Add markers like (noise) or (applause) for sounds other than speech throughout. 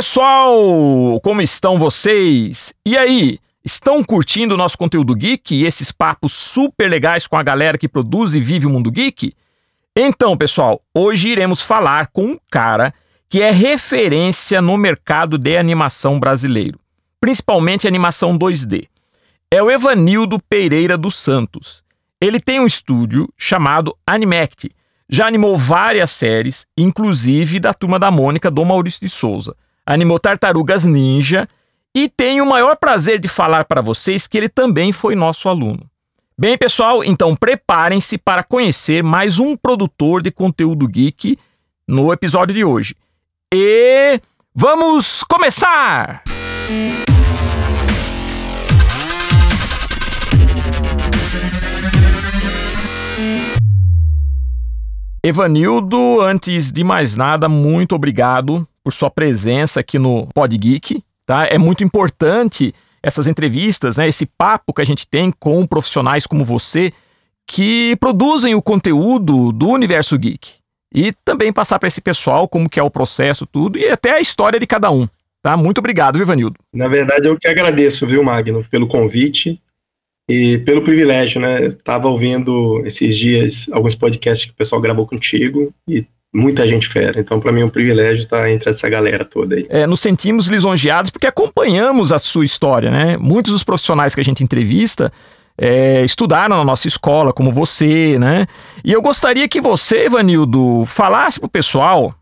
pessoal! Como estão vocês? E aí, estão curtindo o nosso conteúdo geek e esses papos super legais com a galera que produz e vive o mundo geek? Então, pessoal, hoje iremos falar com um cara que é referência no mercado de animação brasileiro, principalmente animação 2D. É o Evanildo Pereira dos Santos. Ele tem um estúdio chamado Animact. Já animou várias séries, inclusive da Turma da Mônica do Maurício de Souza animou Tartarugas Ninja e tenho o maior prazer de falar para vocês que ele também foi nosso aluno. Bem, pessoal, então preparem-se para conhecer mais um produtor de conteúdo geek no episódio de hoje. E vamos começar! Evanildo, antes de mais nada, muito obrigado por sua presença aqui no Pod Geek, tá? É muito importante essas entrevistas, né? Esse papo que a gente tem com profissionais como você que produzem o conteúdo do universo geek e também passar para esse pessoal como que é o processo tudo e até a história de cada um. Tá? Muito obrigado, Vivanildo. Na verdade, eu que agradeço, viu, Magno, pelo convite e pelo privilégio, né? Tava ouvindo esses dias alguns podcasts que o pessoal gravou contigo e muita gente fera. Então, para mim é um privilégio estar entre essa galera toda aí. É, nos sentimos lisonjeados porque acompanhamos a sua história, né? Muitos dos profissionais que a gente entrevista é, estudaram na nossa escola, como você, né? E eu gostaria que você, Vanildo, falasse pro pessoal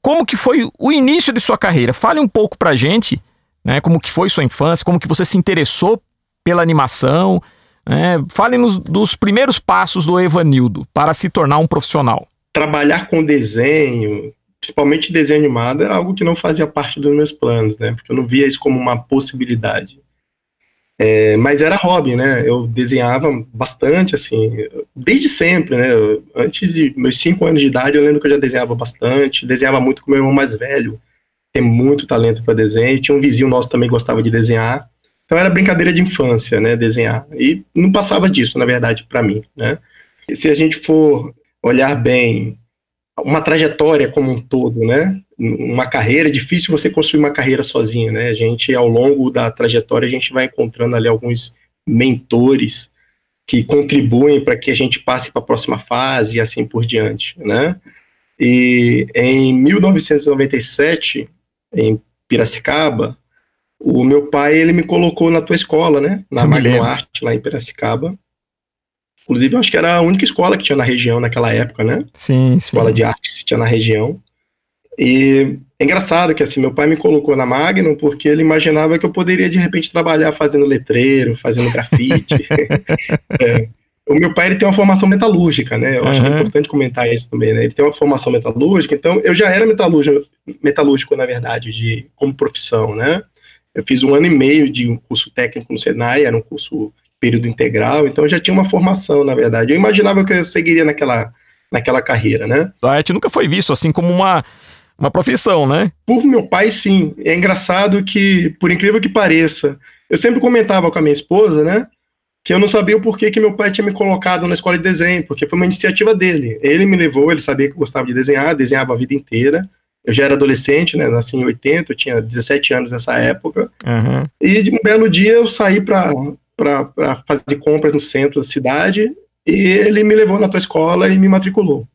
como que foi o início de sua carreira. Fale um pouco pra gente, né? Como que foi sua infância, como que você se interessou pela animação. É, Fale-nos dos primeiros passos do Evanildo para se tornar um profissional. Trabalhar com desenho, principalmente desenho animado, era algo que não fazia parte dos meus planos, né? Porque eu não via isso como uma possibilidade. É, mas era hobby, né? Eu desenhava bastante, assim, desde sempre, né? Antes de meus cinco anos de idade, eu lembro que eu já desenhava bastante, desenhava muito com meu irmão mais velho, tem muito talento para desenho. Tinha um vizinho nosso também que gostava de desenhar. Então era brincadeira de infância, né, desenhar. E não passava disso, na verdade, para mim, né? E se a gente for olhar bem uma trajetória como um todo, né? Uma carreira, é difícil você construir uma carreira sozinho, né? A gente, ao longo da trajetória, a gente vai encontrando ali alguns mentores que contribuem para que a gente passe para a próxima fase e assim por diante, né? E em 1997, em Piracicaba, o meu pai, ele me colocou na tua escola, né? Na Magno Arte, lá em Piracicaba. Inclusive, eu acho que era a única escola que tinha na região naquela época, né? Sim, sim. Escola de arte que tinha na região. E é engraçado que, assim, meu pai me colocou na Magnum porque ele imaginava que eu poderia, de repente, trabalhar fazendo letreiro, fazendo grafite. (laughs) é. O meu pai, ele tem uma formação metalúrgica, né? Eu uhum. acho que é importante comentar isso também, né? Ele tem uma formação metalúrgica, então eu já era metalúrgico, metalúrgico na verdade, de, como profissão, né? Eu fiz um ano e meio de um curso técnico no Senai, era um curso período integral, então eu já tinha uma formação, na verdade. Eu imaginava que eu seguiria naquela, naquela carreira, né? A arte nunca foi visto assim como uma, uma profissão, né? Por meu pai, sim. É engraçado que, por incrível que pareça, eu sempre comentava com a minha esposa, né? Que eu não sabia o porquê que meu pai tinha me colocado na escola de desenho, porque foi uma iniciativa dele. Ele me levou, ele sabia que eu gostava de desenhar, desenhava a vida inteira eu já era adolescente, né? Nasci em 80, eu tinha 17 anos nessa época. Uhum. E de um belo dia eu saí para fazer compras no centro da cidade e ele me levou na tua escola e me matriculou.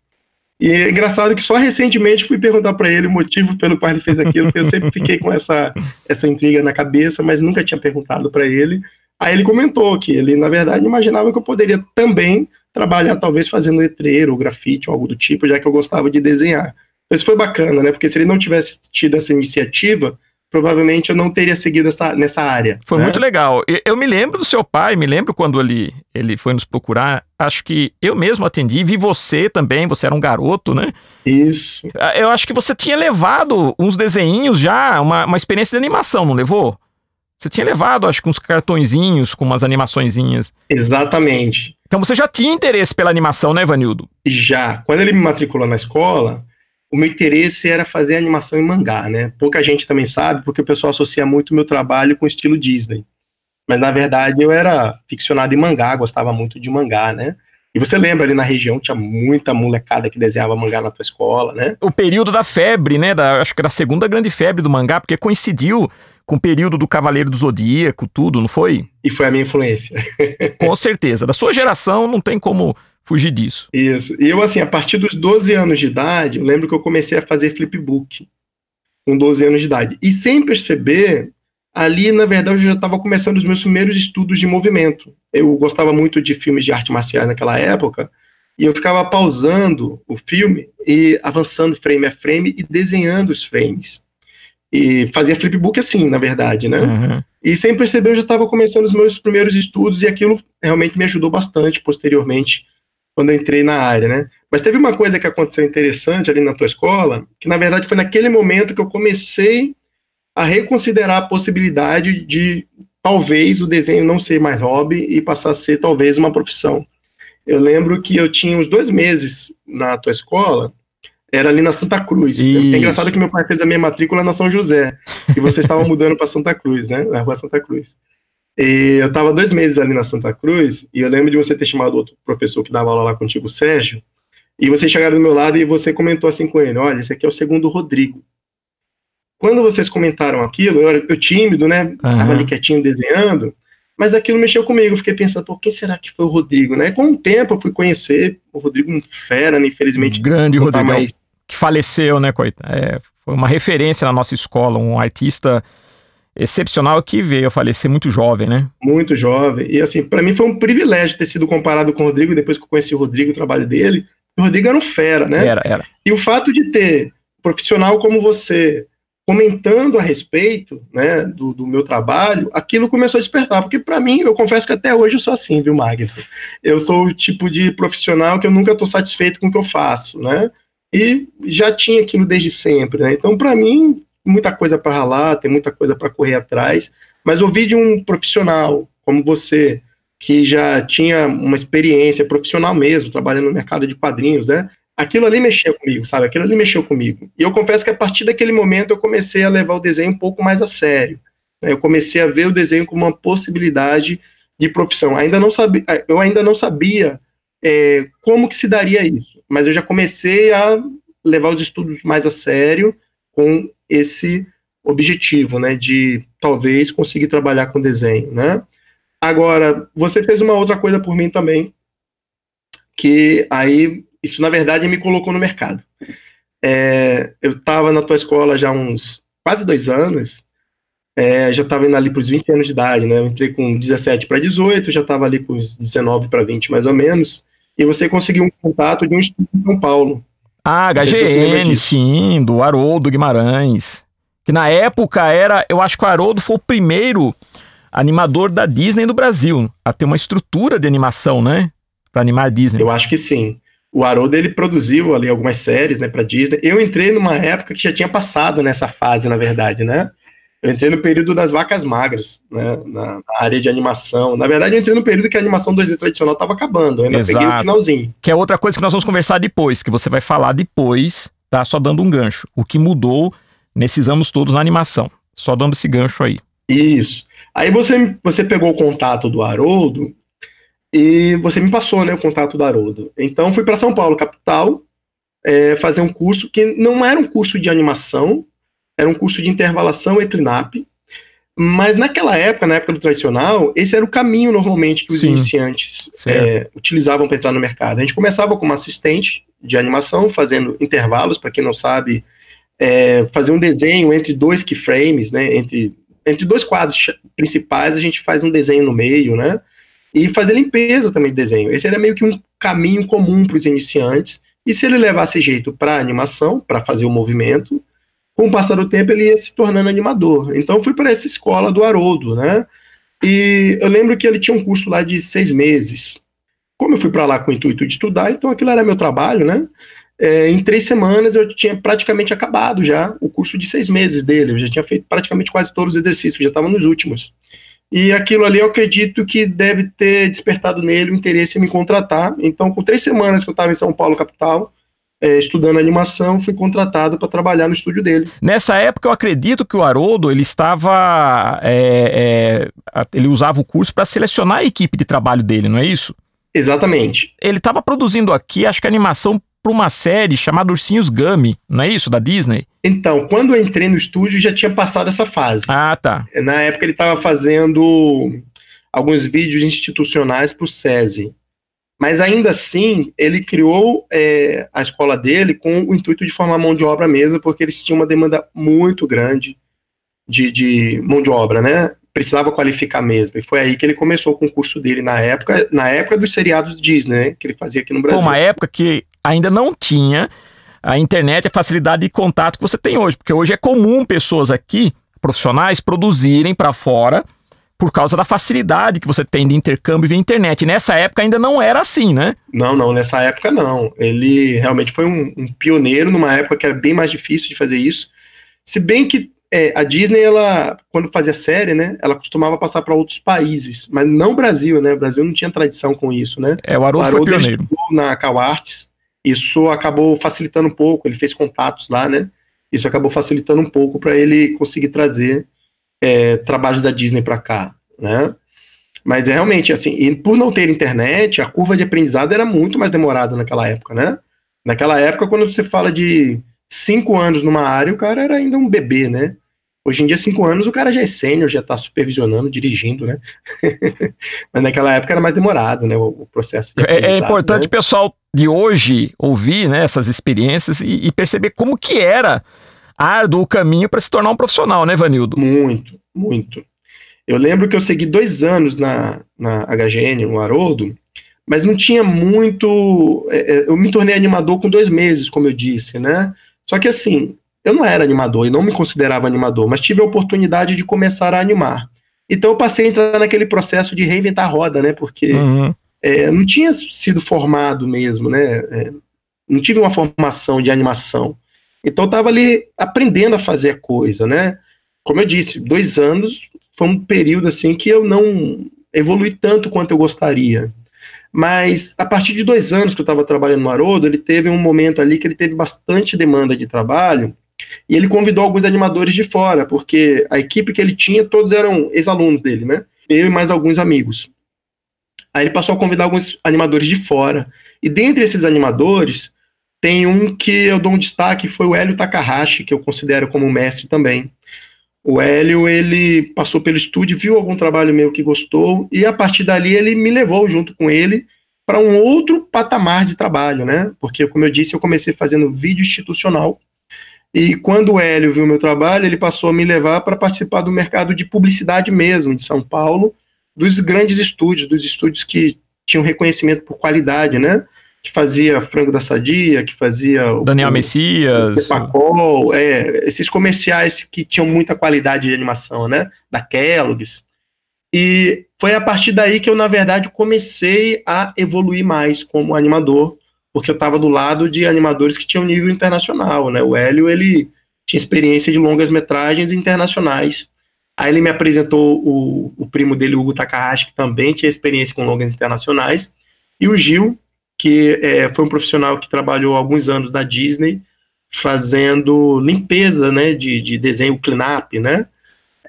E é engraçado que só recentemente fui perguntar para ele o motivo pelo qual ele fez aquilo, porque eu sempre fiquei com essa, essa intriga na cabeça, mas nunca tinha perguntado para ele. Aí ele comentou que ele, na verdade, imaginava que eu poderia também trabalhar, talvez fazendo letreiro, grafite ou algo do tipo, já que eu gostava de desenhar. Isso foi bacana, né? Porque se ele não tivesse tido essa iniciativa, provavelmente eu não teria seguido essa, nessa área. Foi né? muito legal. Eu me lembro do seu pai, me lembro quando ele, ele foi nos procurar. Acho que eu mesmo atendi, vi você também, você era um garoto, né? Isso. Ah, eu acho que você tinha levado uns desenhinhos já, uma, uma experiência de animação, não levou? Você tinha levado, acho que uns cartõezinhos com umas animaçõezinhas. Exatamente. Então você já tinha interesse pela animação, né, Vanildo? Já. Quando ele me matriculou na escola, o meu interesse era fazer animação em mangá, né? Pouca gente também sabe, porque o pessoal associa muito o meu trabalho com o estilo Disney. Mas na verdade eu era ficcionado em mangá, gostava muito de mangá, né? E você lembra ali na região tinha muita molecada que desenhava mangá na tua escola, né? O período da febre, né? Da, acho que era a segunda grande febre do mangá, porque coincidiu com o período do Cavaleiro do Zodíaco, tudo, não foi? E foi a minha influência. com certeza. Da sua geração não tem como fugir disso. Isso. E eu, assim, a partir dos 12 anos de idade, eu lembro que eu comecei a fazer flipbook com 12 anos de idade. E sem perceber, ali, na verdade, eu já estava começando os meus primeiros estudos de movimento. Eu gostava muito de filmes de arte marcial naquela época, e eu ficava pausando o filme e avançando frame a frame e desenhando os frames. E fazia flipbook assim, na verdade, né? Uhum. E sem perceber, eu já estava começando os meus primeiros estudos e aquilo realmente me ajudou bastante posteriormente, quando eu entrei na área, né? Mas teve uma coisa que aconteceu interessante ali na tua escola, que na verdade foi naquele momento que eu comecei a reconsiderar a possibilidade de talvez o desenho não ser mais hobby e passar a ser talvez uma profissão. Eu lembro que eu tinha uns dois meses na tua escola, era ali na Santa Cruz. Isso. É engraçado que meu pai fez a minha matrícula na São José, e vocês estavam mudando para Santa Cruz, né? Na rua Santa Cruz. E eu estava dois meses ali na Santa Cruz, e eu lembro de você ter chamado outro professor que dava aula lá contigo, o Sérgio, e vocês chegaram do meu lado e você comentou assim com ele: olha, esse aqui é o segundo Rodrigo. Quando vocês comentaram aquilo, eu, eu tímido, né? Uhum. Tava ali quietinho desenhando, mas aquilo mexeu comigo. Eu fiquei pensando, por quem será que foi o Rodrigo, né? Com o tempo eu fui conhecer o Rodrigo, um fera, né? infelizmente. Grande Rodrigo. Mais... Que faleceu, né, coitado? É, foi uma referência na nossa escola, um artista excepcional que veio a falecer muito jovem, né? Muito jovem. E assim, para mim foi um privilégio ter sido comparado com o Rodrigo, depois que eu conheci o Rodrigo, o trabalho dele. O Rodrigo era um fera, né? Era, era. E o fato de ter profissional como você, comentando a respeito né, do, do, meu trabalho, aquilo começou a despertar, porque para mim, eu confesso que até hoje eu sou assim, viu, Magno? Eu sou o tipo de profissional que eu nunca estou satisfeito com o que eu faço, né? E já tinha aquilo desde sempre, né? Então, para mim, muita coisa para ralar, tem muita coisa para correr atrás, mas ouvir de um profissional como você, que já tinha uma experiência profissional mesmo, trabalhando no mercado de quadrinhos, né? aquilo ali mexeu comigo, sabe? Aquilo ali mexeu comigo. E eu confesso que a partir daquele momento eu comecei a levar o desenho um pouco mais a sério. Né? Eu comecei a ver o desenho como uma possibilidade de profissão. Ainda não sabia, eu ainda não sabia é, como que se daria isso, mas eu já comecei a levar os estudos mais a sério com esse objetivo, né, de talvez conseguir trabalhar com desenho, né? Agora, você fez uma outra coisa por mim também, que aí isso, na verdade, me colocou no mercado. É, eu estava na tua escola já uns quase dois anos, é, já estava indo ali para os 20 anos de idade, né? Eu entrei com 17 para 18, já estava ali com os 19 para 20 mais ou menos, e você conseguiu um contato de um estúdio em São Paulo. Ah, HGN, sim, do Haroldo Guimarães. Que na época era, eu acho que o Haroldo foi o primeiro animador da Disney do Brasil a ter uma estrutura de animação, né? Para animar a Disney. Eu acho que sim o Haroldo ele produziu ali algumas séries, né, para Disney. Eu entrei numa época que já tinha passado nessa fase, na verdade, né? Eu entrei no período das vacas magras, né, na, na área de animação. Na verdade, eu entrei no período que a animação 2D tradicional estava acabando. Eu ainda Exato. peguei o finalzinho. Que é outra coisa que nós vamos conversar depois, que você vai falar depois, tá? Só dando um gancho. O que mudou nesses anos todos na animação. Só dando esse gancho aí. Isso. Aí você, você pegou o contato do Haroldo e você me passou né, o contato do Haroldo. Então fui para São Paulo, capital, é, fazer um curso que não era um curso de animação, era um curso de intervalação e cleanup, mas naquela época, na época do tradicional, esse era o caminho normalmente que os Sim. iniciantes é, utilizavam para entrar no mercado. A gente começava como assistente de animação, fazendo intervalos, para quem não sabe, é, fazer um desenho entre dois keyframes, né, entre, entre dois quadros principais, a gente faz um desenho no meio, né, e fazer limpeza também de desenho. Esse era meio que um caminho comum para os iniciantes. E se ele levasse jeito para animação, para fazer o movimento, com o passar do tempo ele ia se tornando animador. Então fui para essa escola do Haroldo, né? E eu lembro que ele tinha um curso lá de seis meses. Como eu fui para lá com o intuito de estudar, então aquilo era meu trabalho, né? É, em três semanas eu tinha praticamente acabado já o curso de seis meses dele. Eu já tinha feito praticamente quase todos os exercícios, já estava nos últimos. E aquilo ali eu acredito que deve ter despertado nele o interesse em me contratar. Então, com três semanas que eu estava em São Paulo, capital, é, estudando animação, fui contratado para trabalhar no estúdio dele. Nessa época, eu acredito que o Haroldo ele estava, é, é, ele usava o curso para selecionar a equipe de trabalho dele, não é isso? Exatamente. Ele estava produzindo aqui, acho que animação para uma série chamada Ursinhos Gummy, não é isso? Da Disney? Então, quando eu entrei no estúdio, já tinha passado essa fase. Ah, tá. Na época ele estava fazendo alguns vídeos institucionais para o SESI. Mas ainda assim, ele criou é, a escola dele com o intuito de formar mão de obra mesmo, porque eles tinham uma demanda muito grande de, de mão de obra, né? Precisava qualificar mesmo. E foi aí que ele começou com o curso dele na época, na época dos seriados Disney, né? Que ele fazia aqui no Brasil. Foi uma época que ainda não tinha a internet, a facilidade de contato que você tem hoje, porque hoje é comum pessoas aqui, profissionais, produzirem para fora por causa da facilidade que você tem de intercâmbio via internet. Nessa época ainda não era assim, né? Não, não, nessa época não. Ele realmente foi um, um pioneiro numa época que era bem mais difícil de fazer isso. Se bem que é, a Disney, ela, quando fazia série, né, ela costumava passar para outros países, mas não o Brasil, né? O Brasil não tinha tradição com isso, né? É, o Haroldo, o Haroldo foi pioneiro. na Cal Arts, isso acabou facilitando um pouco, ele fez contatos lá, né? Isso acabou facilitando um pouco para ele conseguir trazer é, trabalhos da Disney para cá, né? Mas é realmente assim, e por não ter internet, a curva de aprendizado era muito mais demorada naquela época, né? Naquela época, quando você fala de cinco anos numa área, o cara era ainda um bebê, né? Hoje em dia, cinco anos, o cara já é sênior, já está supervisionando, dirigindo, né? (laughs) Mas naquela época era mais demorado, né? O, o processo. é, é, importante né? o pessoal de hoje ouvir né, essas experiências e, e perceber como que era árduo o caminho para se tornar um profissional, né, Vanildo? Muito, muito. Eu lembro que eu segui dois anos na, na HGN, no Haroldo, mas não tinha muito. É, é, eu me tornei animador com dois meses, como eu disse, né? Só que assim, eu não era animador e não me considerava animador, mas tive a oportunidade de começar a animar. Então eu passei a entrar naquele processo de reinventar a roda, né? Porque uhum. é, não tinha sido formado mesmo, né? É, não tive uma formação de animação. Então eu estava ali aprendendo a fazer coisa, né? Como eu disse, dois anos foi um período assim que eu não evolui tanto quanto eu gostaria. Mas a partir de dois anos que eu estava trabalhando no Haroldo, ele teve um momento ali que ele teve bastante demanda de trabalho e ele convidou alguns animadores de fora, porque a equipe que ele tinha, todos eram ex-alunos dele, né? Eu e mais alguns amigos. Aí ele passou a convidar alguns animadores de fora. E dentre esses animadores, tem um que eu dou um destaque, foi o Hélio Takahashi, que eu considero como mestre também. O Hélio, ele passou pelo estúdio, viu algum trabalho meu que gostou, e a partir dali ele me levou junto com ele para um outro patamar de trabalho, né? Porque, como eu disse, eu comecei fazendo vídeo institucional, e quando o Hélio viu meu trabalho, ele passou a me levar para participar do mercado de publicidade mesmo, de São Paulo, dos grandes estúdios, dos estúdios que tinham reconhecimento por qualidade, né? Que fazia Frango da Sadia, que fazia o Daniel Messias, o Pacol, é, esses comerciais que tinham muita qualidade de animação, né? Da Kellogg's. E foi a partir daí que eu, na verdade, comecei a evoluir mais como animador, porque eu estava do lado de animadores que tinham nível internacional, né? O Hélio, ele tinha experiência de longas metragens internacionais. Aí ele me apresentou o, o primo dele, Hugo Takahashi, que também tinha experiência com longas internacionais, e o Gil, que é, foi um profissional que trabalhou alguns anos na Disney fazendo limpeza, né, de, de desenho cleanup, né,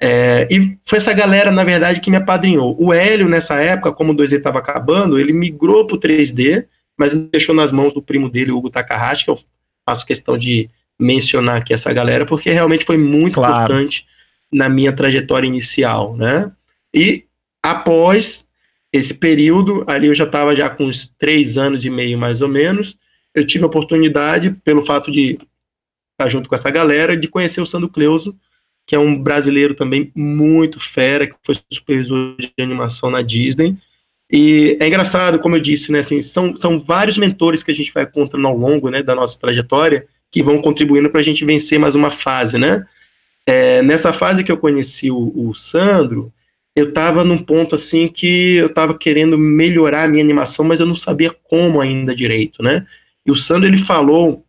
é, e foi essa galera, na verdade, que me apadrinhou. O Hélio, nessa época, como o 2D estava acabando, ele migrou para o 3D, mas me deixou nas mãos do primo dele, Hugo Takahashi, que eu faço questão de mencionar aqui essa galera, porque realmente foi muito claro. importante na minha trajetória inicial, né? E após esse período, ali eu já estava já com uns três anos e meio, mais ou menos, eu tive a oportunidade, pelo fato de estar junto com essa galera, de conhecer o Sandro Cleuso, que é um brasileiro também muito fera, que foi supervisor de animação na Disney. E é engraçado, como eu disse, né, assim, são, são vários mentores que a gente vai encontrando ao longo né, da nossa trajetória que vão contribuindo para a gente vencer mais uma fase, né? É, nessa fase que eu conheci o, o Sandro, eu estava num ponto assim que eu estava querendo melhorar a minha animação, mas eu não sabia como ainda direito, né? E o Sandro ele falou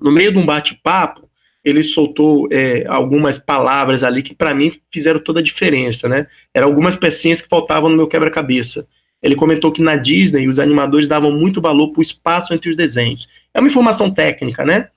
no meio de um bate-papo, ele soltou é, algumas palavras ali que para mim fizeram toda a diferença, né? Eram algumas pecinhas que faltavam no meu quebra-cabeça. Ele comentou que na Disney os animadores davam muito valor para o espaço entre os desenhos. É uma informação técnica, né?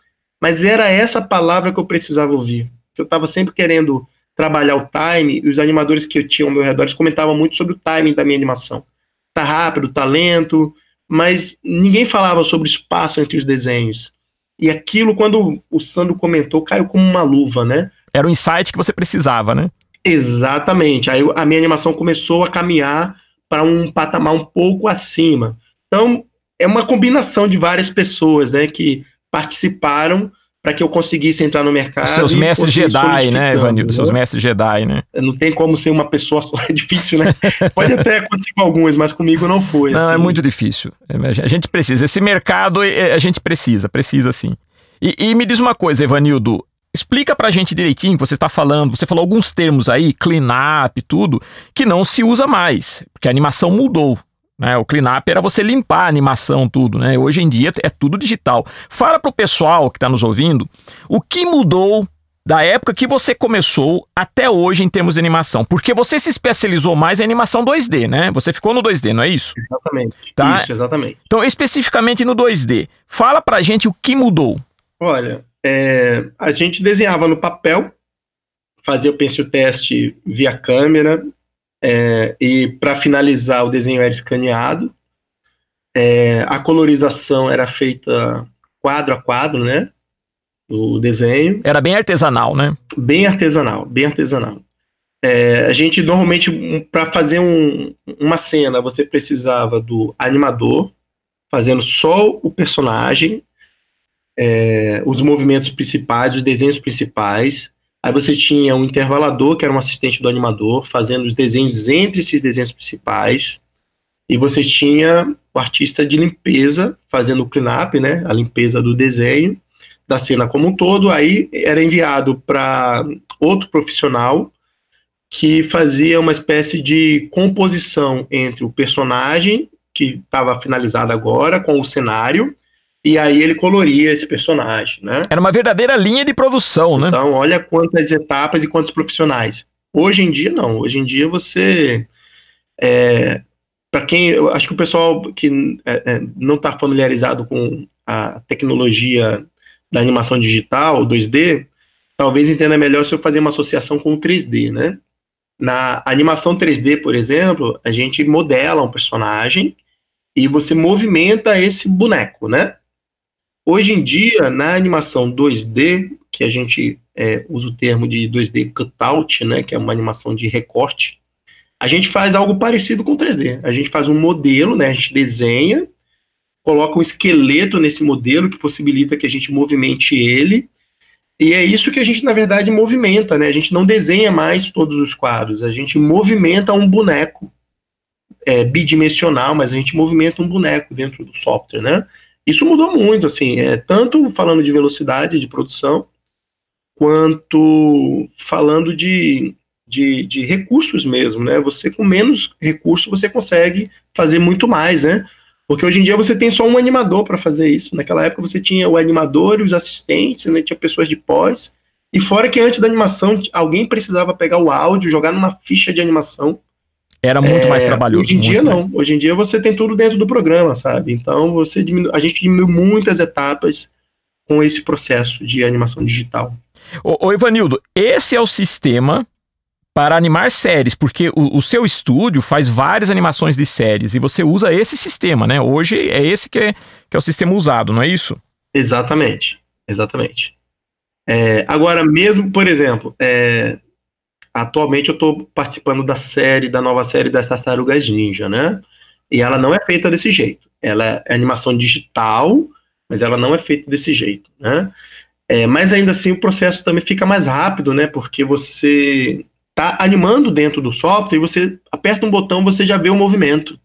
Mas era essa palavra que eu precisava ouvir. Que eu estava sempre querendo trabalhar o time, e os animadores que eu tinha ao meu redor comentavam muito sobre o timing da minha animação. tá rápido, tá lento, mas ninguém falava sobre espaço entre os desenhos. E aquilo, quando o Sandro comentou, caiu como uma luva, né? Era o insight que você precisava, né? Exatamente. Aí a minha animação começou a caminhar para um patamar um pouco acima. Então, é uma combinação de várias pessoas, né, que participaram para que eu conseguisse entrar no mercado. Os seus mestres Jedi, né, Evanildo? Seus mestres Jedi, né? Não tem como ser uma pessoa só, (laughs) é difícil, né? Pode até acontecer com alguns, mas comigo não foi. Não, é assim. é muito difícil. A gente precisa. Esse mercado, é, a gente precisa, precisa sim. E, e me diz uma coisa, Evanildo. Explica pra gente direitinho o que você está falando. Você falou alguns termos aí, clean up, tudo, que não se usa mais, porque a animação mudou. Né? O cleanup era você limpar a animação, tudo. Né? Hoje em dia é tudo digital. Fala para o pessoal que está nos ouvindo o que mudou da época que você começou até hoje em termos de animação. Porque você se especializou mais em animação 2D, né? Você ficou no 2D, não é isso? Exatamente. Tá? Isso, exatamente. Então, especificamente no 2D, fala pra gente o que mudou. Olha, é, a gente desenhava no papel, fazia o pencil teste via câmera, é, e para finalizar, o desenho era escaneado. É, a colorização era feita quadro a quadro, né? O desenho. Era bem artesanal, né? Bem artesanal, bem artesanal. É, a gente normalmente, para fazer um, uma cena, você precisava do animador fazendo só o personagem, é, os movimentos principais, os desenhos principais. Aí você tinha um intervalador, que era um assistente do animador, fazendo os desenhos entre esses desenhos principais. E você tinha o artista de limpeza, fazendo o cleanup, né, a limpeza do desenho, da cena como um todo. Aí era enviado para outro profissional que fazia uma espécie de composição entre o personagem, que estava finalizado agora, com o cenário, e aí ele coloria esse personagem, né? Era uma verdadeira linha de produção, né? Então, olha quantas etapas e quantos profissionais. Hoje em dia, não. Hoje em dia, você. É, Para quem. Eu acho que o pessoal que é, é, não está familiarizado com a tecnologia da animação digital, 2D, talvez entenda melhor se eu fazer uma associação com o 3D, né? Na animação 3D, por exemplo, a gente modela um personagem e você movimenta esse boneco, né? Hoje em dia, na animação 2D, que a gente é, usa o termo de 2D cutout, né, que é uma animação de recorte, a gente faz algo parecido com 3D. A gente faz um modelo, né, a gente desenha, coloca um esqueleto nesse modelo que possibilita que a gente movimente ele, e é isso que a gente, na verdade, movimenta, né? A gente não desenha mais todos os quadros, a gente movimenta um boneco é, bidimensional, mas a gente movimenta um boneco dentro do software, né? Isso mudou muito, assim, é, tanto falando de velocidade de produção, quanto falando de, de, de, recursos mesmo, né? Você com menos recurso você consegue fazer muito mais, né? Porque hoje em dia você tem só um animador para fazer isso. Naquela época você tinha o animador e os assistentes, né? tinha pessoas de pós. E fora que antes da animação alguém precisava pegar o áudio, jogar numa ficha de animação era muito é, mais trabalhoso. Hoje em dia mais. não. Hoje em dia você tem tudo dentro do programa, sabe? Então você diminu... a gente diminuiu muitas etapas com esse processo de animação digital. Ô, ô Ivanildo, esse é o sistema para animar séries, porque o, o, seu estúdio faz várias animações de séries e você usa esse sistema, né? Hoje é esse que é, que é o sistema usado, não é isso? Exatamente, exatamente. É, agora, mesmo, por exemplo, é, atualmente eu estou participando da série, da nova série das Tartarugas Ninja, né? E ela não é feita desse jeito. Ela é animação digital, mas ela não é feita desse jeito, né? É, mas ainda assim o processo também fica mais rápido, né? Porque você está animando dentro do software e você aperta um botão, você já vê o movimento.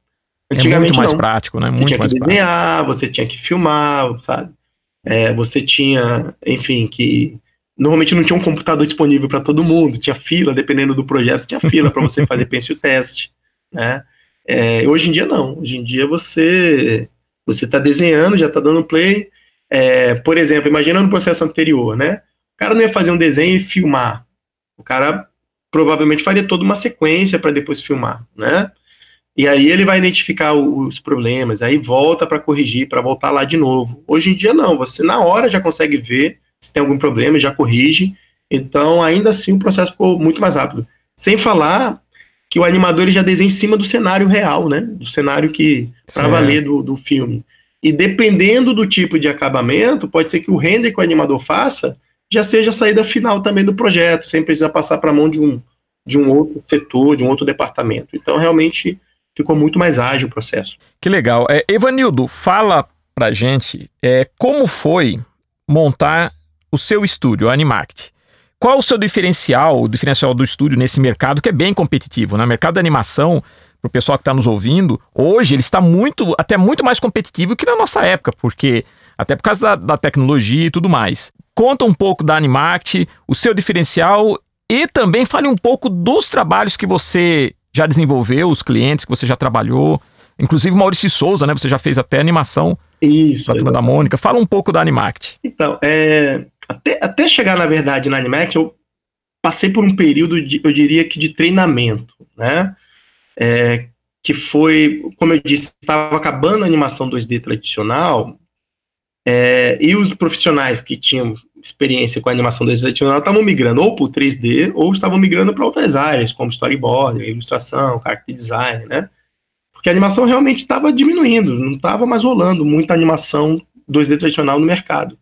Antigamente é muito mais não. prático, né? Você muito tinha que desenhar, prático. você tinha que filmar, sabe? É, você tinha, enfim, que Normalmente não tinha um computador disponível para todo mundo, tinha fila, dependendo do projeto, tinha fila para você fazer (laughs) pencil teste, né? É, hoje em dia não, hoje em dia você você está desenhando, já está dando play. É, por exemplo, imagina no processo anterior, né? O cara não ia fazer um desenho e filmar. O cara provavelmente faria toda uma sequência para depois filmar, né? E aí ele vai identificar os problemas, aí volta para corrigir, para voltar lá de novo. Hoje em dia não, você na hora já consegue ver se tem algum problema, já corrige. Então, ainda assim, o processo ficou muito mais rápido. Sem falar que o animador ele já desenha em cima do cenário real, né? Do cenário que para valer do, do filme. E dependendo do tipo de acabamento, pode ser que o render que o animador faça já seja a saída final também do projeto, sem precisar passar para a mão de um, de um outro setor, de um outro departamento. Então, realmente, ficou muito mais ágil o processo. Que legal. É, Evanildo, fala pra gente é, como foi montar o seu estúdio, a Animact. Qual o seu diferencial, o diferencial do estúdio nesse mercado que é bem competitivo, né? Mercado da animação, para o pessoal que está nos ouvindo, hoje ele está muito, até muito mais competitivo que na nossa época, porque até por causa da, da tecnologia e tudo mais. Conta um pouco da Animact, o seu diferencial e também fale um pouco dos trabalhos que você já desenvolveu, os clientes que você já trabalhou. Inclusive Maurício Souza, né? Você já fez até animação Isso, para a turma da Mônica. Fala um pouco da Animact. Então, é, até, até chegar, na verdade, na Animact, eu passei por um período, de, eu diria que de treinamento, né? É, que foi, como eu disse, estava acabando a animação 2D tradicional, é, e os profissionais que tinham experiência com a animação 2D tradicional estavam migrando ou para o 3D ou estavam migrando para outras áreas, como storyboard, ilustração, character design, né? Porque a animação realmente estava diminuindo, não estava mais rolando muita animação 2D tradicional no mercado.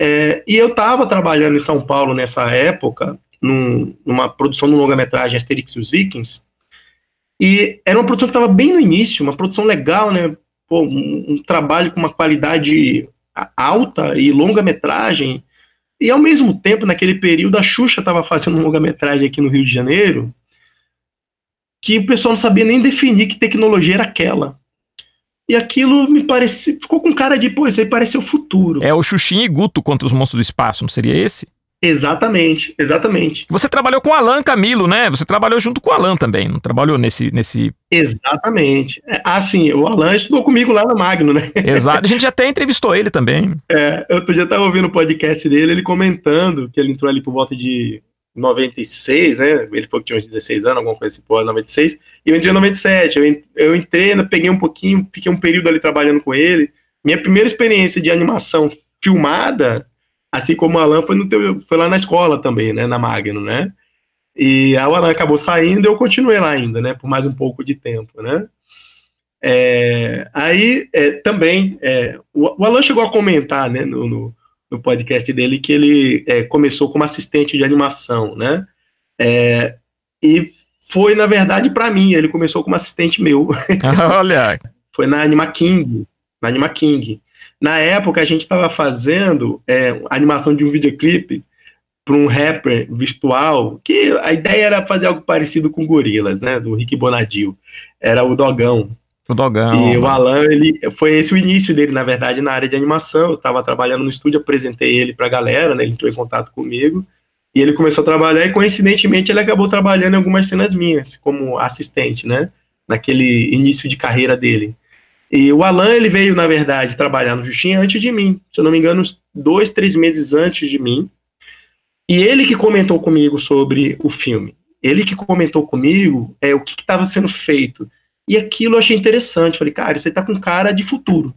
É, e eu estava trabalhando em São Paulo nessa época, num, numa produção de longa-metragem Asterix e os Vikings, e era uma produção que estava bem no início, uma produção legal, né? Pô, um, um trabalho com uma qualidade alta e longa-metragem. E ao mesmo tempo, naquele período, a Xuxa estava fazendo um longa-metragem aqui no Rio de Janeiro, que o pessoal não sabia nem definir que tecnologia era aquela. E aquilo me parecia. Ficou com cara de, pô, isso aí parece o futuro. É o Xuxinha e Guto contra os monstros do espaço, não seria esse? Exatamente, exatamente. Você trabalhou com o Alan Camilo, né? Você trabalhou junto com o Alan também, não trabalhou nesse. nesse... Exatamente. É, ah, sim, o Alan estudou comigo lá no Magno, né? Exato, a gente até entrevistou ele também. (laughs) É, eu outro dia estava ouvindo o podcast dele, ele comentando que ele entrou ali por volta de 96, né? Ele falou que tinha uns 16 anos, alguma coisa assim, por 96. E eu entrei em 97. Eu, eu entrei, peguei um pouquinho, fiquei um período ali trabalhando com ele. Minha primeira experiência de animação filmada Assim como o Alan foi, no teu, foi lá na escola também, né? Na Magno, né? E o Alan acabou saindo eu continuei lá ainda, né? Por mais um pouco de tempo, né? É, aí é, também é, o, o, Alan chegou a comentar né, no, no, no podcast dele que ele é, começou como assistente de animação, né? É, e foi, na verdade, para mim, ele começou como assistente meu. (laughs) Olha! foi na Anima King, na Anima King. Na época, a gente estava fazendo é, animação de um videoclipe para um rapper virtual, que a ideia era fazer algo parecido com Gorilas, né, do Rick Bonadio. Era o Dogão. O Dogão. E o Alan, ele, foi esse o início dele, na verdade, na área de animação. Eu estava trabalhando no estúdio, apresentei ele para a galera, né, ele entrou em contato comigo. E ele começou a trabalhar e, coincidentemente, ele acabou trabalhando em algumas cenas minhas, como assistente, né, naquele início de carreira dele. E o Alan, ele veio, na verdade, trabalhar no Justinha antes de mim. Se eu não me engano, uns dois, três meses antes de mim. E ele que comentou comigo sobre o filme. Ele que comentou comigo é o que estava sendo feito. E aquilo eu achei interessante. Falei, cara, você está com cara de futuro.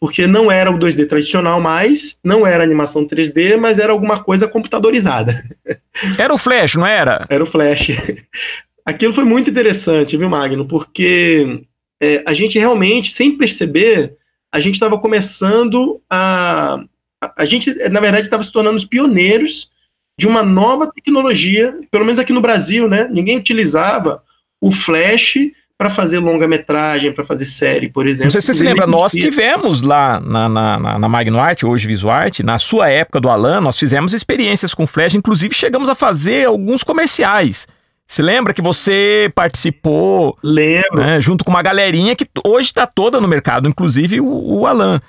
Porque não era o 2D tradicional mais, não era animação 3D, mas era alguma coisa computadorizada. (laughs) Era o Flash, não era? Era o Flash. (laughs) Aquilo foi muito interessante, viu, Magno? Porque é, a gente realmente, sem perceber, a gente estava começando a. A gente, na verdade, estava se tornando os pioneiros de uma nova tecnologia, pelo menos aqui no Brasil, né? Ninguém utilizava o Flash para fazer longa-metragem, para fazer série, por exemplo. Não sei se você se lembra, nós tivemos lá na, na, na, na MagnoArt, hoje VisuArt, na sua época do Alan, nós fizemos experiências com Flash, inclusive chegamos a fazer alguns comerciais. Se lembra que você participou? Lembro. Né, junto com uma galerinha que hoje está toda no mercado, inclusive o, o Alan.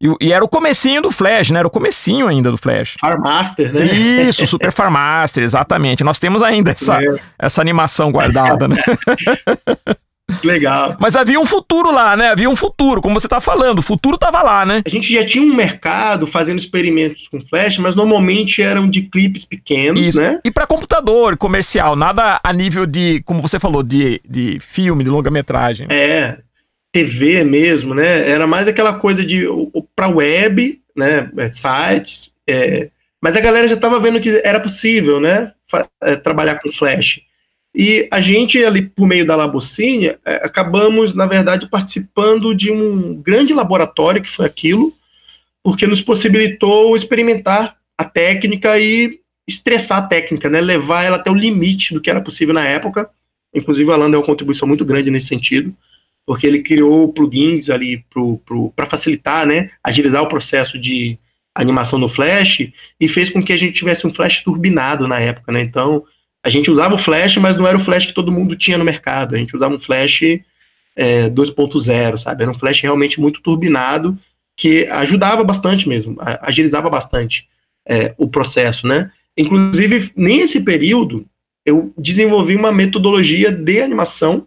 E, e, era o comecinho do Flash, né? Era o comecinho ainda do Flash. Farmaster, né? Isso, Super Farmaster, exatamente. Nós temos ainda essa, é. essa animação guardada, né? (laughs) Legal. Mas havia um futuro lá, né? Havia um futuro, como você tá falando, o futuro tava lá, né? A gente já tinha um mercado fazendo experimentos com flash, mas normalmente eram de clipes pequenos, Isso. né? E para computador, comercial, nada a nível de, como você falou, de, de filme, de longa-metragem. É, TV mesmo, né? Era mais aquela coisa de para web, né? É, sites, é, mas a galera já estava vendo que era possível, né? É, trabalhar com flash. E a gente, ali por meio da Labocine, é, acabamos, na verdade, participando de um grande laboratório, que foi aquilo, porque nos possibilitou experimentar a técnica e estressar a técnica, né? levar ela até o limite do que era possível na época. Inclusive, o Alan deu uma contribuição muito grande nesse sentido, porque ele criou plugins ali para facilitar, né, agilizar o processo de animação no Flash e fez com que a gente tivesse um Flash turbinado na época, né? Então, a gente usava o Flash, mas não era o Flash que todo mundo tinha no mercado. A gente usava um Flash é, 2.0, sabe? Era um Flash realmente muito turbinado, que ajudava bastante mesmo, agilizava bastante é, o processo, né? Inclusive, nesse período, eu desenvolvi uma metodologia de animação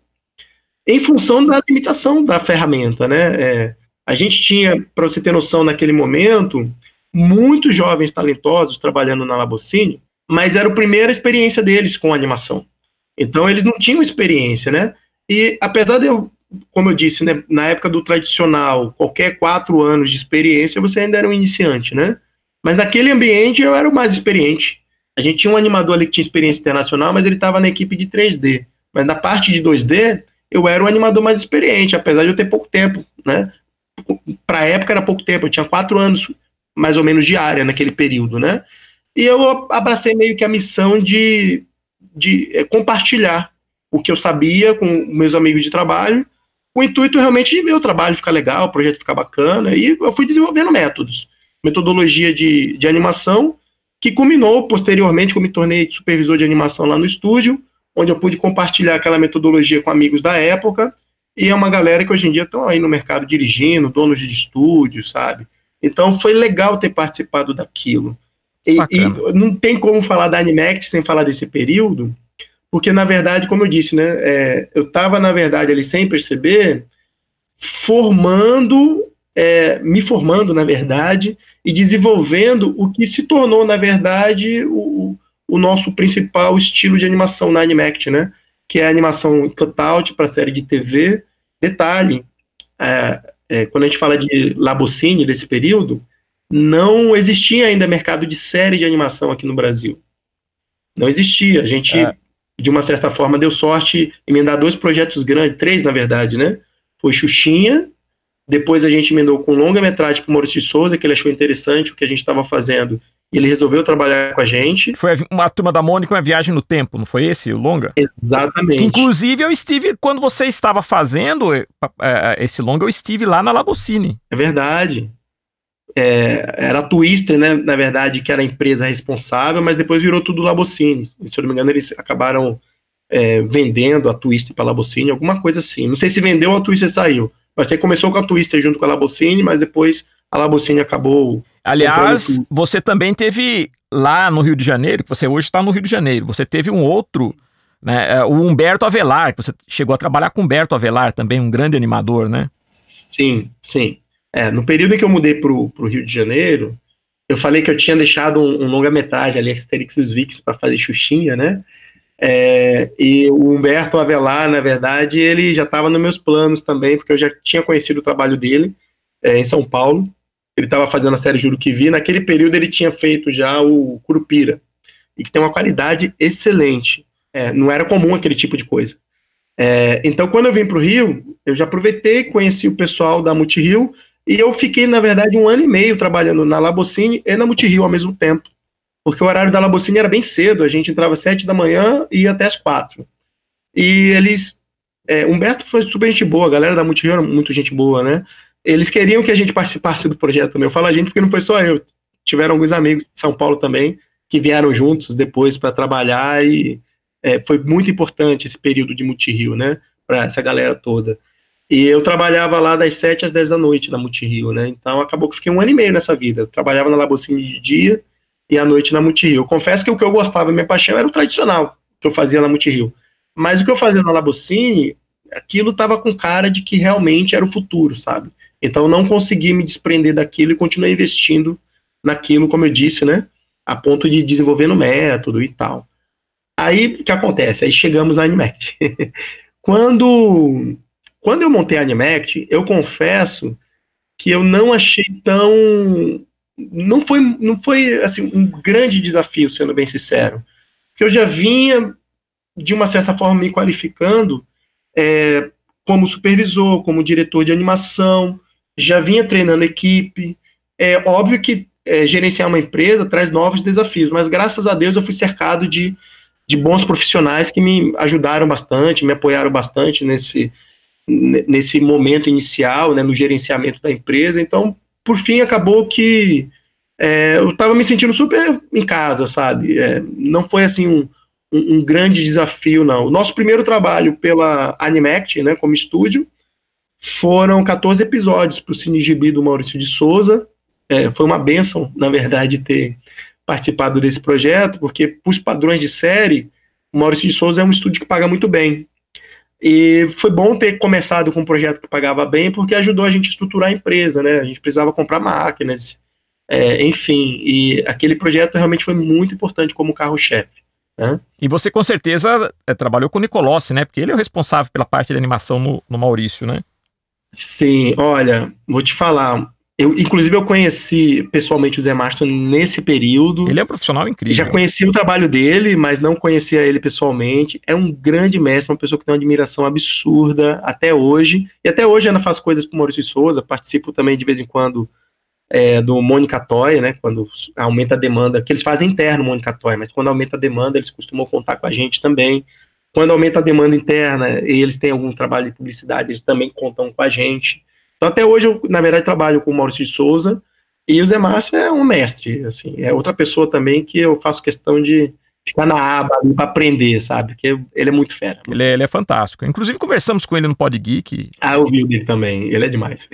em função da limitação da ferramenta, né? É, a gente tinha, para você ter noção, naquele momento, muitos jovens talentosos trabalhando na Labocine, mas era a primeira experiência deles com animação. Então eles não tinham experiência, né? E apesar de eu, como eu disse, né, na época do tradicional, qualquer quatro anos de experiência, você ainda era um iniciante, né? Mas naquele ambiente eu era o mais experiente. A gente tinha um animador ali que tinha experiência internacional, mas ele estava na equipe de 3D. Mas na parte de 2D, eu era o animador mais experiente, apesar de eu ter pouco tempo, né? Para a época era pouco tempo, eu tinha quatro anos mais ou menos de área naquele período, né? E eu abracei meio que a missão de, de é, compartilhar o que eu sabia com meus amigos de trabalho, o intuito realmente de ver o trabalho ficar legal, o projeto ficar bacana, e eu fui desenvolvendo métodos, metodologia de, de animação, que culminou posteriormente, quando me tornei supervisor de animação lá no estúdio, onde eu pude compartilhar aquela metodologia com amigos da época, e é uma galera que hoje em dia estão aí no mercado dirigindo, donos de estúdios, sabe? Então foi legal ter participado daquilo. E, e, não tem como falar da Animact sem falar desse período, porque na verdade, como eu disse, né, é, eu estava na verdade ali sem perceber, formando, é, me formando na verdade e desenvolvendo o que se tornou na verdade o, o nosso principal estilo de animação na Animact, né, que é a animação cutout para série de TV. Detalhe, é, é, quando a gente fala de Labocine desse período, não existia ainda mercado de série de animação aqui no Brasil. Não existia. A gente, é. de uma certa forma, deu sorte emendar dois projetos grandes, três na verdade, né? Foi Xuxinha, depois a gente emendou com longa-metragem para o Maurício de Souza, que ele achou interessante o que a gente estava fazendo, e ele resolveu trabalhar com a gente. Foi uma turma da Mônica, uma viagem no tempo, não foi esse o longa? Exatamente. inclusive eu estive, quando você estava fazendo é, esse longa, eu estive lá na Labocine. É verdade é, era a Twister, né, na verdade, que era a empresa responsável, mas depois virou tudo Labocine. Se eu não me engano, eles acabaram é, vendendo a Twister para a Labocine, alguma coisa assim. Não sei se vendeu ou a Twister saiu. Mas você começou com a Twister junto com a Labocine, mas depois a Labocine acabou. Aliás, você também teve lá no Rio de Janeiro, que você hoje está no Rio de Janeiro, você teve um outro, né, é, o Humberto Avelar, que você chegou a trabalhar com Humberto Avelar, também um grande animador, né? Sim, sim. É, no período em que eu mudei para o Rio de Janeiro, eu falei que eu tinha deixado um, um longa-metragem ali, Asterix e os Vikings, para fazer Xuxinha, né? É, e o Humberto Avelar, na verdade, ele já estava nos meus planos também, porque eu já tinha conhecido o trabalho dele é, em São Paulo. Ele estava fazendo a série Juro que Vi. Naquele período, ele tinha feito já o Curupira, e que tem uma qualidade excelente. É, não era comum aquele tipo de coisa. É, então, quando eu vim para o Rio, eu já aproveitei, conheci o pessoal da Multirio e eu fiquei, na verdade, um ano e meio trabalhando na Labocine e na Multirio ao mesmo tempo. Porque o horário da Labocine era bem cedo, a gente entrava às sete da manhã e ia até às quatro. E eles. É, Humberto foi super gente boa, a galera da Multirio era muito gente boa, né? Eles queriam que a gente participasse do projeto também. Eu falo a gente porque não foi só eu. Tiveram alguns amigos de São Paulo também que vieram juntos depois para trabalhar e é, foi muito importante esse período de Multirio, né? Para essa galera toda. E eu trabalhava lá das 7 às 10 da noite na Multirio, né? Então acabou que fiquei um ano e meio nessa vida. Eu trabalhava na Labocine de dia e à noite na Multirio. confesso que o que eu gostava, minha paixão era o tradicional que eu fazia na Multirio. Mas o que eu fazia na Labocine, aquilo tava com cara de que realmente era o futuro, sabe? Então eu não consegui me desprender daquilo e continuei investindo naquilo, como eu disse, né? A ponto de desenvolver no método e tal. Aí o que acontece? Aí chegamos na Animact. (laughs) Quando quando eu montei a Animact, eu confesso que eu não achei tão. Não foi, não foi assim, um grande desafio, sendo bem sincero. Porque eu já vinha de uma certa forma, me qualificando é, como supervisor, como diretor de animação, já vinha treinando equipe. É óbvio que é, gerenciar uma empresa traz novos desafios, mas graças a Deus eu fui cercado de, de bons profissionais que me ajudaram bastante, me apoiaram bastante nesse, nesse momento inicial, né, no gerenciamento da empresa. Então, por fim, acabou que é, eu estava me sentindo super em casa, sabe? É, não foi assim um, um, um, grande desafio, não. O nosso primeiro trabalho pela Animact, né, como estúdio, foram 14 episódios para o CineGB do Maurício de Souza. É, foi uma benção, na verdade, ter participado desse projeto, porque, para os padrões de série, o Maurício de Souza é um estúdio que paga muito bem. E foi bom ter começado com um projeto que pagava bem, porque ajudou a gente a estruturar a empresa, né? A gente precisava comprar máquinas, é, enfim. E aquele projeto realmente foi muito importante como carro-chefe. Né? E você com certeza é, trabalhou com o Nicolossi, né? Porque ele é o responsável pela parte de animação no, no Maurício, né? Sim, olha, vou te falar. Eu, inclusive, eu conheci pessoalmente o Zé Mastro nesse período. Ele é um profissional incrível. Já conheci o trabalho dele, mas não conhecia ele pessoalmente. É um grande mestre, uma pessoa que tem uma admiração absurda até hoje. E até hoje ainda faço coisas com o Maurício Souza, participo também de vez em quando é, do Mônica Toy, né? Quando aumenta a demanda, que eles fazem interno Mônica Toy, mas quando aumenta a demanda, eles costumam contar com a gente também. Quando aumenta a demanda interna e eles têm algum trabalho de publicidade, eles também contam com a gente. Então, até hoje, eu, na verdade, trabalho com o Maurício de Souza, e o Zé Márcio é um mestre, assim, é outra pessoa também que eu faço questão de ficar na aba ali para aprender, sabe? Porque ele é muito fera. Ele é, ele é, fantástico. Inclusive, conversamos com ele no Pod Geek. Ah, eu vi o dele também, ele é demais.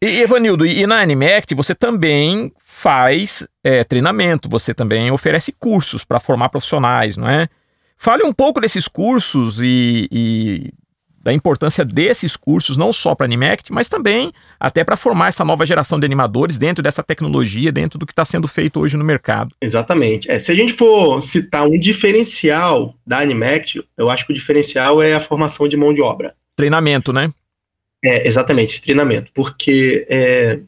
e, Evanildo, e na Animact você também faz é, treinamento, você também oferece cursos para formar profissionais, não é? Fale um pouco desses cursos e, e da importância desses cursos, não só para a Animact, mas também até para formar essa nova geração de animadores dentro dessa tecnologia, dentro do que está sendo feito hoje no mercado. Exatamente. É, se a gente for citar um diferencial da Animact, eu acho que o diferencial é a formação de mão de obra. Treinamento, né? É, exatamente, treinamento. Porque é,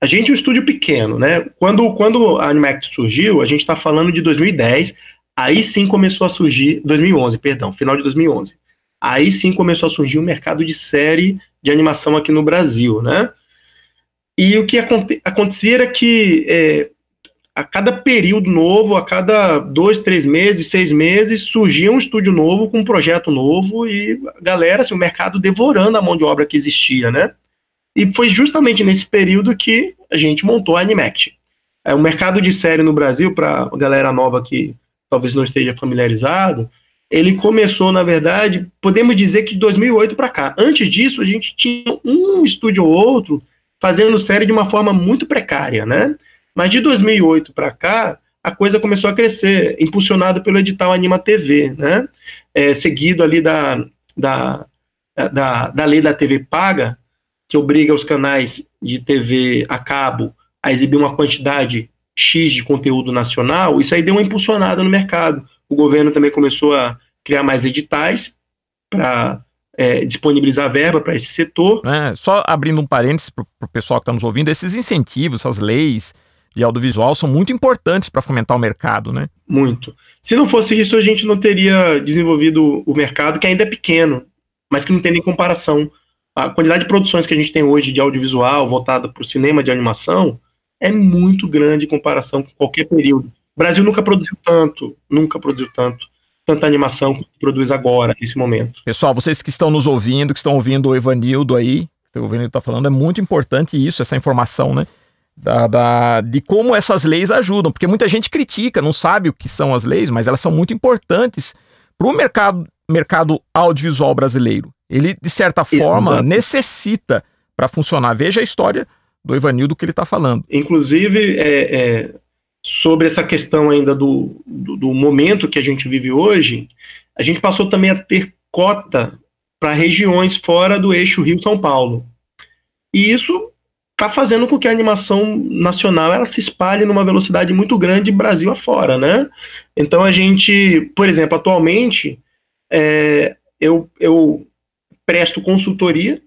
a gente é um estúdio pequeno, né? Quando, quando a Animact surgiu, a gente está falando de 2010, aí sim começou a surgir, 2011, perdão, final de 2011 aí sim começou a surgir um mercado de série de animação aqui no Brasil, né? E o que aconte acontecia era que é, a cada período novo, a cada dois, três meses, seis meses, surgia um estúdio novo com um projeto novo e a galera, assim, o mercado devorando a mão de obra que existia, né? E foi justamente nesse período que a gente montou a Animact. É, o mercado de série no Brasil, para a galera nova que talvez não esteja familiarizado, ele começou, na verdade, podemos dizer que de 2008 para cá. Antes disso, a gente tinha um estúdio ou outro fazendo série de uma forma muito precária, né? Mas de 2008 para cá, a coisa começou a crescer, impulsionada pelo edital Anima TV, né? É, seguido ali da, da, da, da lei da TV paga, que obriga os canais de TV a cabo a exibir uma quantidade X de conteúdo nacional, isso aí deu uma impulsionada no mercado o governo também começou a criar mais editais para é, disponibilizar verba para esse setor. É, só abrindo um parênteses para o pessoal que está nos ouvindo, esses incentivos, essas leis de audiovisual são muito importantes para fomentar o mercado, né? Muito. Se não fosse isso, a gente não teria desenvolvido o mercado, que ainda é pequeno, mas que não tem nem comparação. A quantidade de produções que a gente tem hoje de audiovisual voltada para o cinema de animação é muito grande em comparação com qualquer período. O Brasil nunca produziu tanto, nunca produziu tanto, tanta animação que produz agora, nesse momento. Pessoal, vocês que estão nos ouvindo, que estão ouvindo o Evanildo aí, que o Evanildo está falando, é muito importante isso, essa informação, né? Da, da, de como essas leis ajudam, porque muita gente critica, não sabe o que são as leis, mas elas são muito importantes para o mercado, mercado audiovisual brasileiro. Ele, de certa forma, Exato. necessita para funcionar. Veja a história do Evanildo que ele está falando. Inclusive, é, é, sobre essa questão ainda do, do, do, momento que a gente vive hoje, a gente passou também a ter cota para regiões fora do eixo Rio-São Paulo. E isso está fazendo com que a animação nacional ela se espalhe numa velocidade muito grande Brasil afora, né? Então a gente, por exemplo, atualmente, é, eu, eu presto consultoria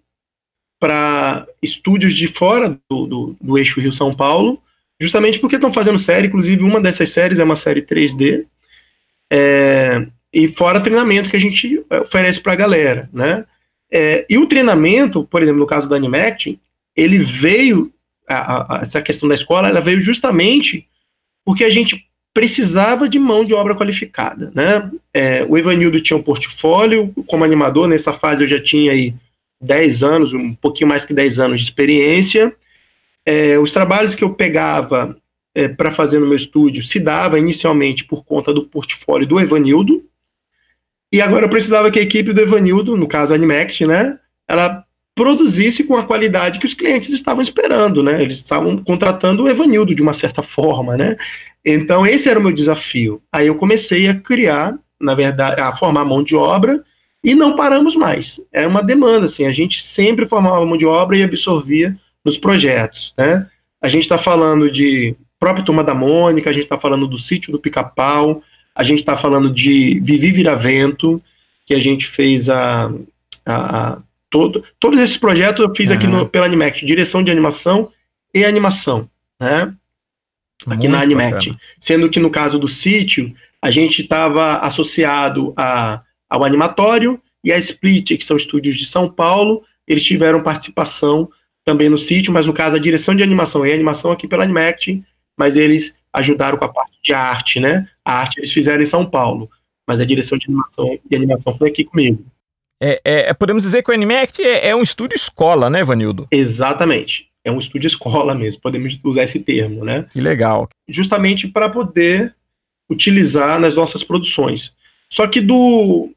para estúdios de fora do, do, do eixo Rio-São Paulo, justamente porque estão fazendo série, inclusive uma dessas séries é uma série 3D, é, e fora treinamento que a gente oferece para a galera, né? É, e o treinamento, por exemplo, no caso da Animact, ele veio, a, a, essa questão da escola, ela veio justamente porque a gente precisava de mão de obra qualificada, né? É, o Evanildo tinha um portfólio, como animador, nessa fase eu já tinha aí 10 anos, um pouquinho mais que 10 anos de experiência. É, os trabalhos que eu pegava é, para fazer no meu estúdio se dava inicialmente por conta do portfólio do Evanildo, e agora eu precisava que a equipe do Evanildo, no caso a Animact, né, ela produzisse com a qualidade que os clientes estavam esperando, né? Eles estavam contratando o Evanildo de uma certa forma, né? Então esse era o meu desafio. Aí eu comecei a criar, na verdade, a formar mão de obra e não paramos mais. Era uma demanda, assim, a gente sempre formava mão de obra e absorvia nos projetos, né? A gente está falando de própria Turma da Mônica, a gente está falando do Sítio do Pica-Pau, a gente está falando de Vivi Viravento, que a gente fez a, a, a todo, todos esses projetos eu fiz uhum. aqui no, pela Animact, direção de animação e animação, né? Aqui Muito na Animact. Sendo que no caso do sítio, a gente estava associado a, ao Animatório e a Split, que são estúdios de São Paulo, eles tiveram participação também no sítio, mas no caso a direção de animação e animação aqui pela Animact, mas eles ajudaram com a parte de arte, né? A arte eles fizeram em São Paulo, mas a direção de animação e animação foi aqui comigo. É, é, é podemos dizer que o Animact é, é um estúdio escola, né, Vanildo? Exatamente. É um estúdio escola mesmo, podemos usar esse termo, né? Que legal. Justamente para poder utilizar nas nossas produções. Só que do,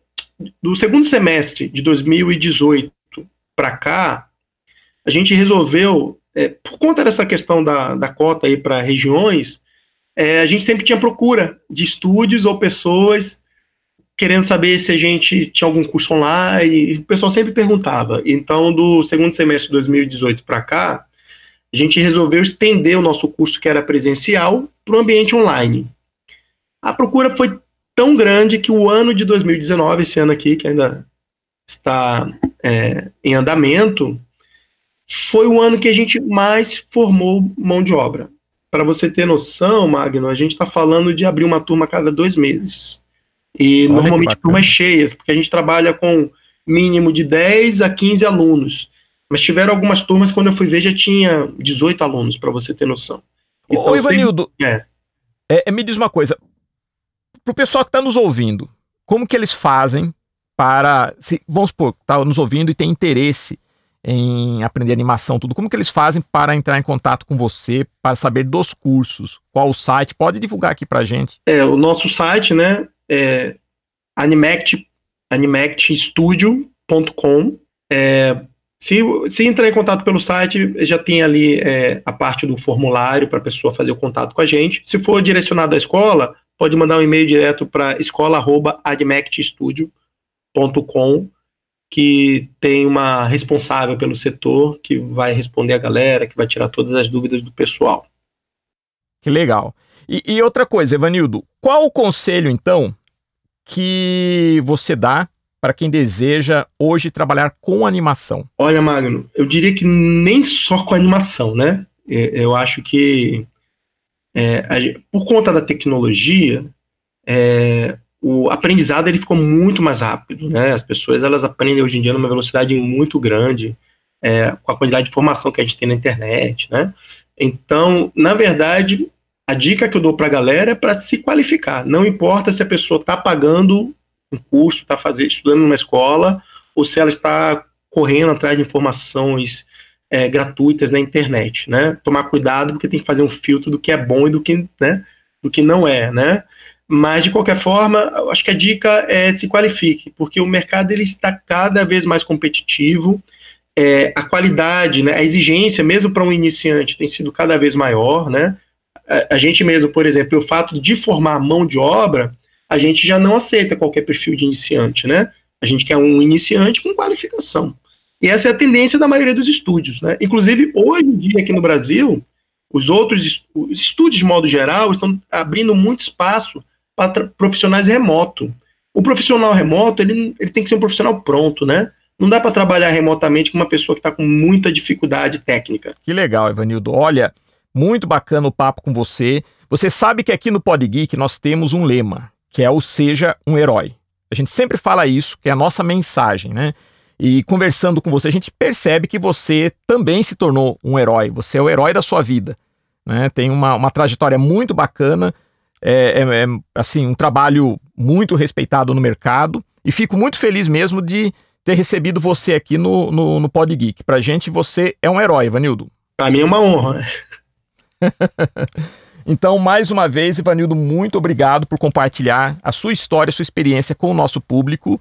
do segundo semestre de 2018 para cá, a gente resolveu, é, por conta dessa questão da, da cota aí para regiões, é, a gente sempre tinha procura de estúdios ou pessoas querendo saber se a gente tinha algum curso online, o pessoal sempre perguntava. Então, do segundo semestre de 2018 para cá, a gente resolveu estender o nosso curso que era presencial para o ambiente online. A procura foi tão grande que o ano de 2019, esse ano aqui, que ainda está é, em andamento, foi o ano que a gente mais formou mão de obra. Para você ter noção, Magno, a gente está falando de abrir uma turma a cada dois meses. E Olha normalmente turmas cheias, porque a gente trabalha com mínimo de 10 a 15 alunos. Mas tiveram algumas turmas, quando eu fui ver, já tinha 18 alunos, para você ter noção. Então, Ô, Ivanildo, sempre... é. É, me diz uma coisa. Para o pessoal que está nos ouvindo, como que eles fazem para. Se, vamos supor, está nos ouvindo e tem interesse em aprender animação, tudo. Como que eles fazem para entrar em contato com você, para saber dos cursos? Qual o site? Pode divulgar aqui para gente. É, o nosso site, né, é animact, animactstudio.com. É, se, se entrar em contato pelo site, já tem ali é, a parte do formulário para a pessoa fazer o contato com a gente. Se for direcionado à escola, pode mandar um e-mail direto para escola.admectstudio.com que tem uma responsável pelo setor que vai responder a galera, que vai tirar todas as dúvidas do pessoal. Que legal. E, e outra coisa, Evanildo, qual o conselho, então, que você dá para quem deseja hoje trabalhar com animação? Olha, Magno, eu diria que nem só com animação, né? É, eu acho que é, por conta da tecnologia, é, o aprendizado ele ficou muito mais rápido, né? As pessoas elas aprendem hoje em dia numa velocidade muito grande, é, com a quantidade de informação que a gente tem na internet, né? Então, na verdade, a dica que eu dou para a galera é para se qualificar. Não importa se a pessoa está pagando um curso, está estudando numa escola, ou se ela está correndo atrás de informações é, gratuitas na internet, né? Tomar cuidado porque tem que fazer um filtro do que é bom e do que, né, do que não é, né? Mas, de qualquer forma, acho que a dica é se qualifique, porque o mercado ele está cada vez mais competitivo, é, a qualidade, né, a exigência, mesmo para um iniciante, tem sido cada vez maior. Né? A, a, gente mesmo, por exemplo, o fato de formar mão de obra, a gente já não aceita qualquer perfil de iniciante. Né? A gente quer um iniciante com qualificação. E essa é a tendência da maioria dos estúdios. Né? Inclusive, hoje em dia, aqui no Brasil, os outros os estúdios, de modo geral, estão abrindo muito espaço para profissionais remoto. O profissional remoto, ele, ele tem que ser um profissional pronto, né? Não dá para trabalhar remotamente com uma pessoa que está com muita dificuldade técnica. Que legal, Evanildo. Olha, muito bacana o papo com você. Você sabe que aqui no Podgeek nós temos um lema, que é o Seja um Herói. A gente sempre fala isso, que é a nossa mensagem, né? E conversando com você, a gente percebe que você também se tornou um herói. Você é o herói da sua vida. Né? Tem uma, uma trajetória muito bacana, é, é, é assim um trabalho muito respeitado no mercado. E fico muito feliz mesmo de ter recebido você aqui no, no, no Pod Geek. Pra gente, você é um herói, Vanildo. Pra mim é uma honra. (laughs) então, mais uma vez, Ivanildo, muito obrigado por compartilhar a sua história, a sua experiência com o nosso público.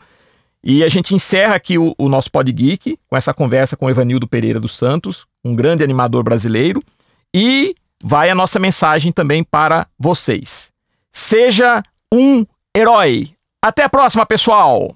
E a gente encerra aqui o, o nosso Pod Geek com essa conversa com o Evanildo Pereira dos Santos, um grande animador brasileiro. E vai a nossa mensagem também para vocês. Seja um herói. Até a próxima, pessoal!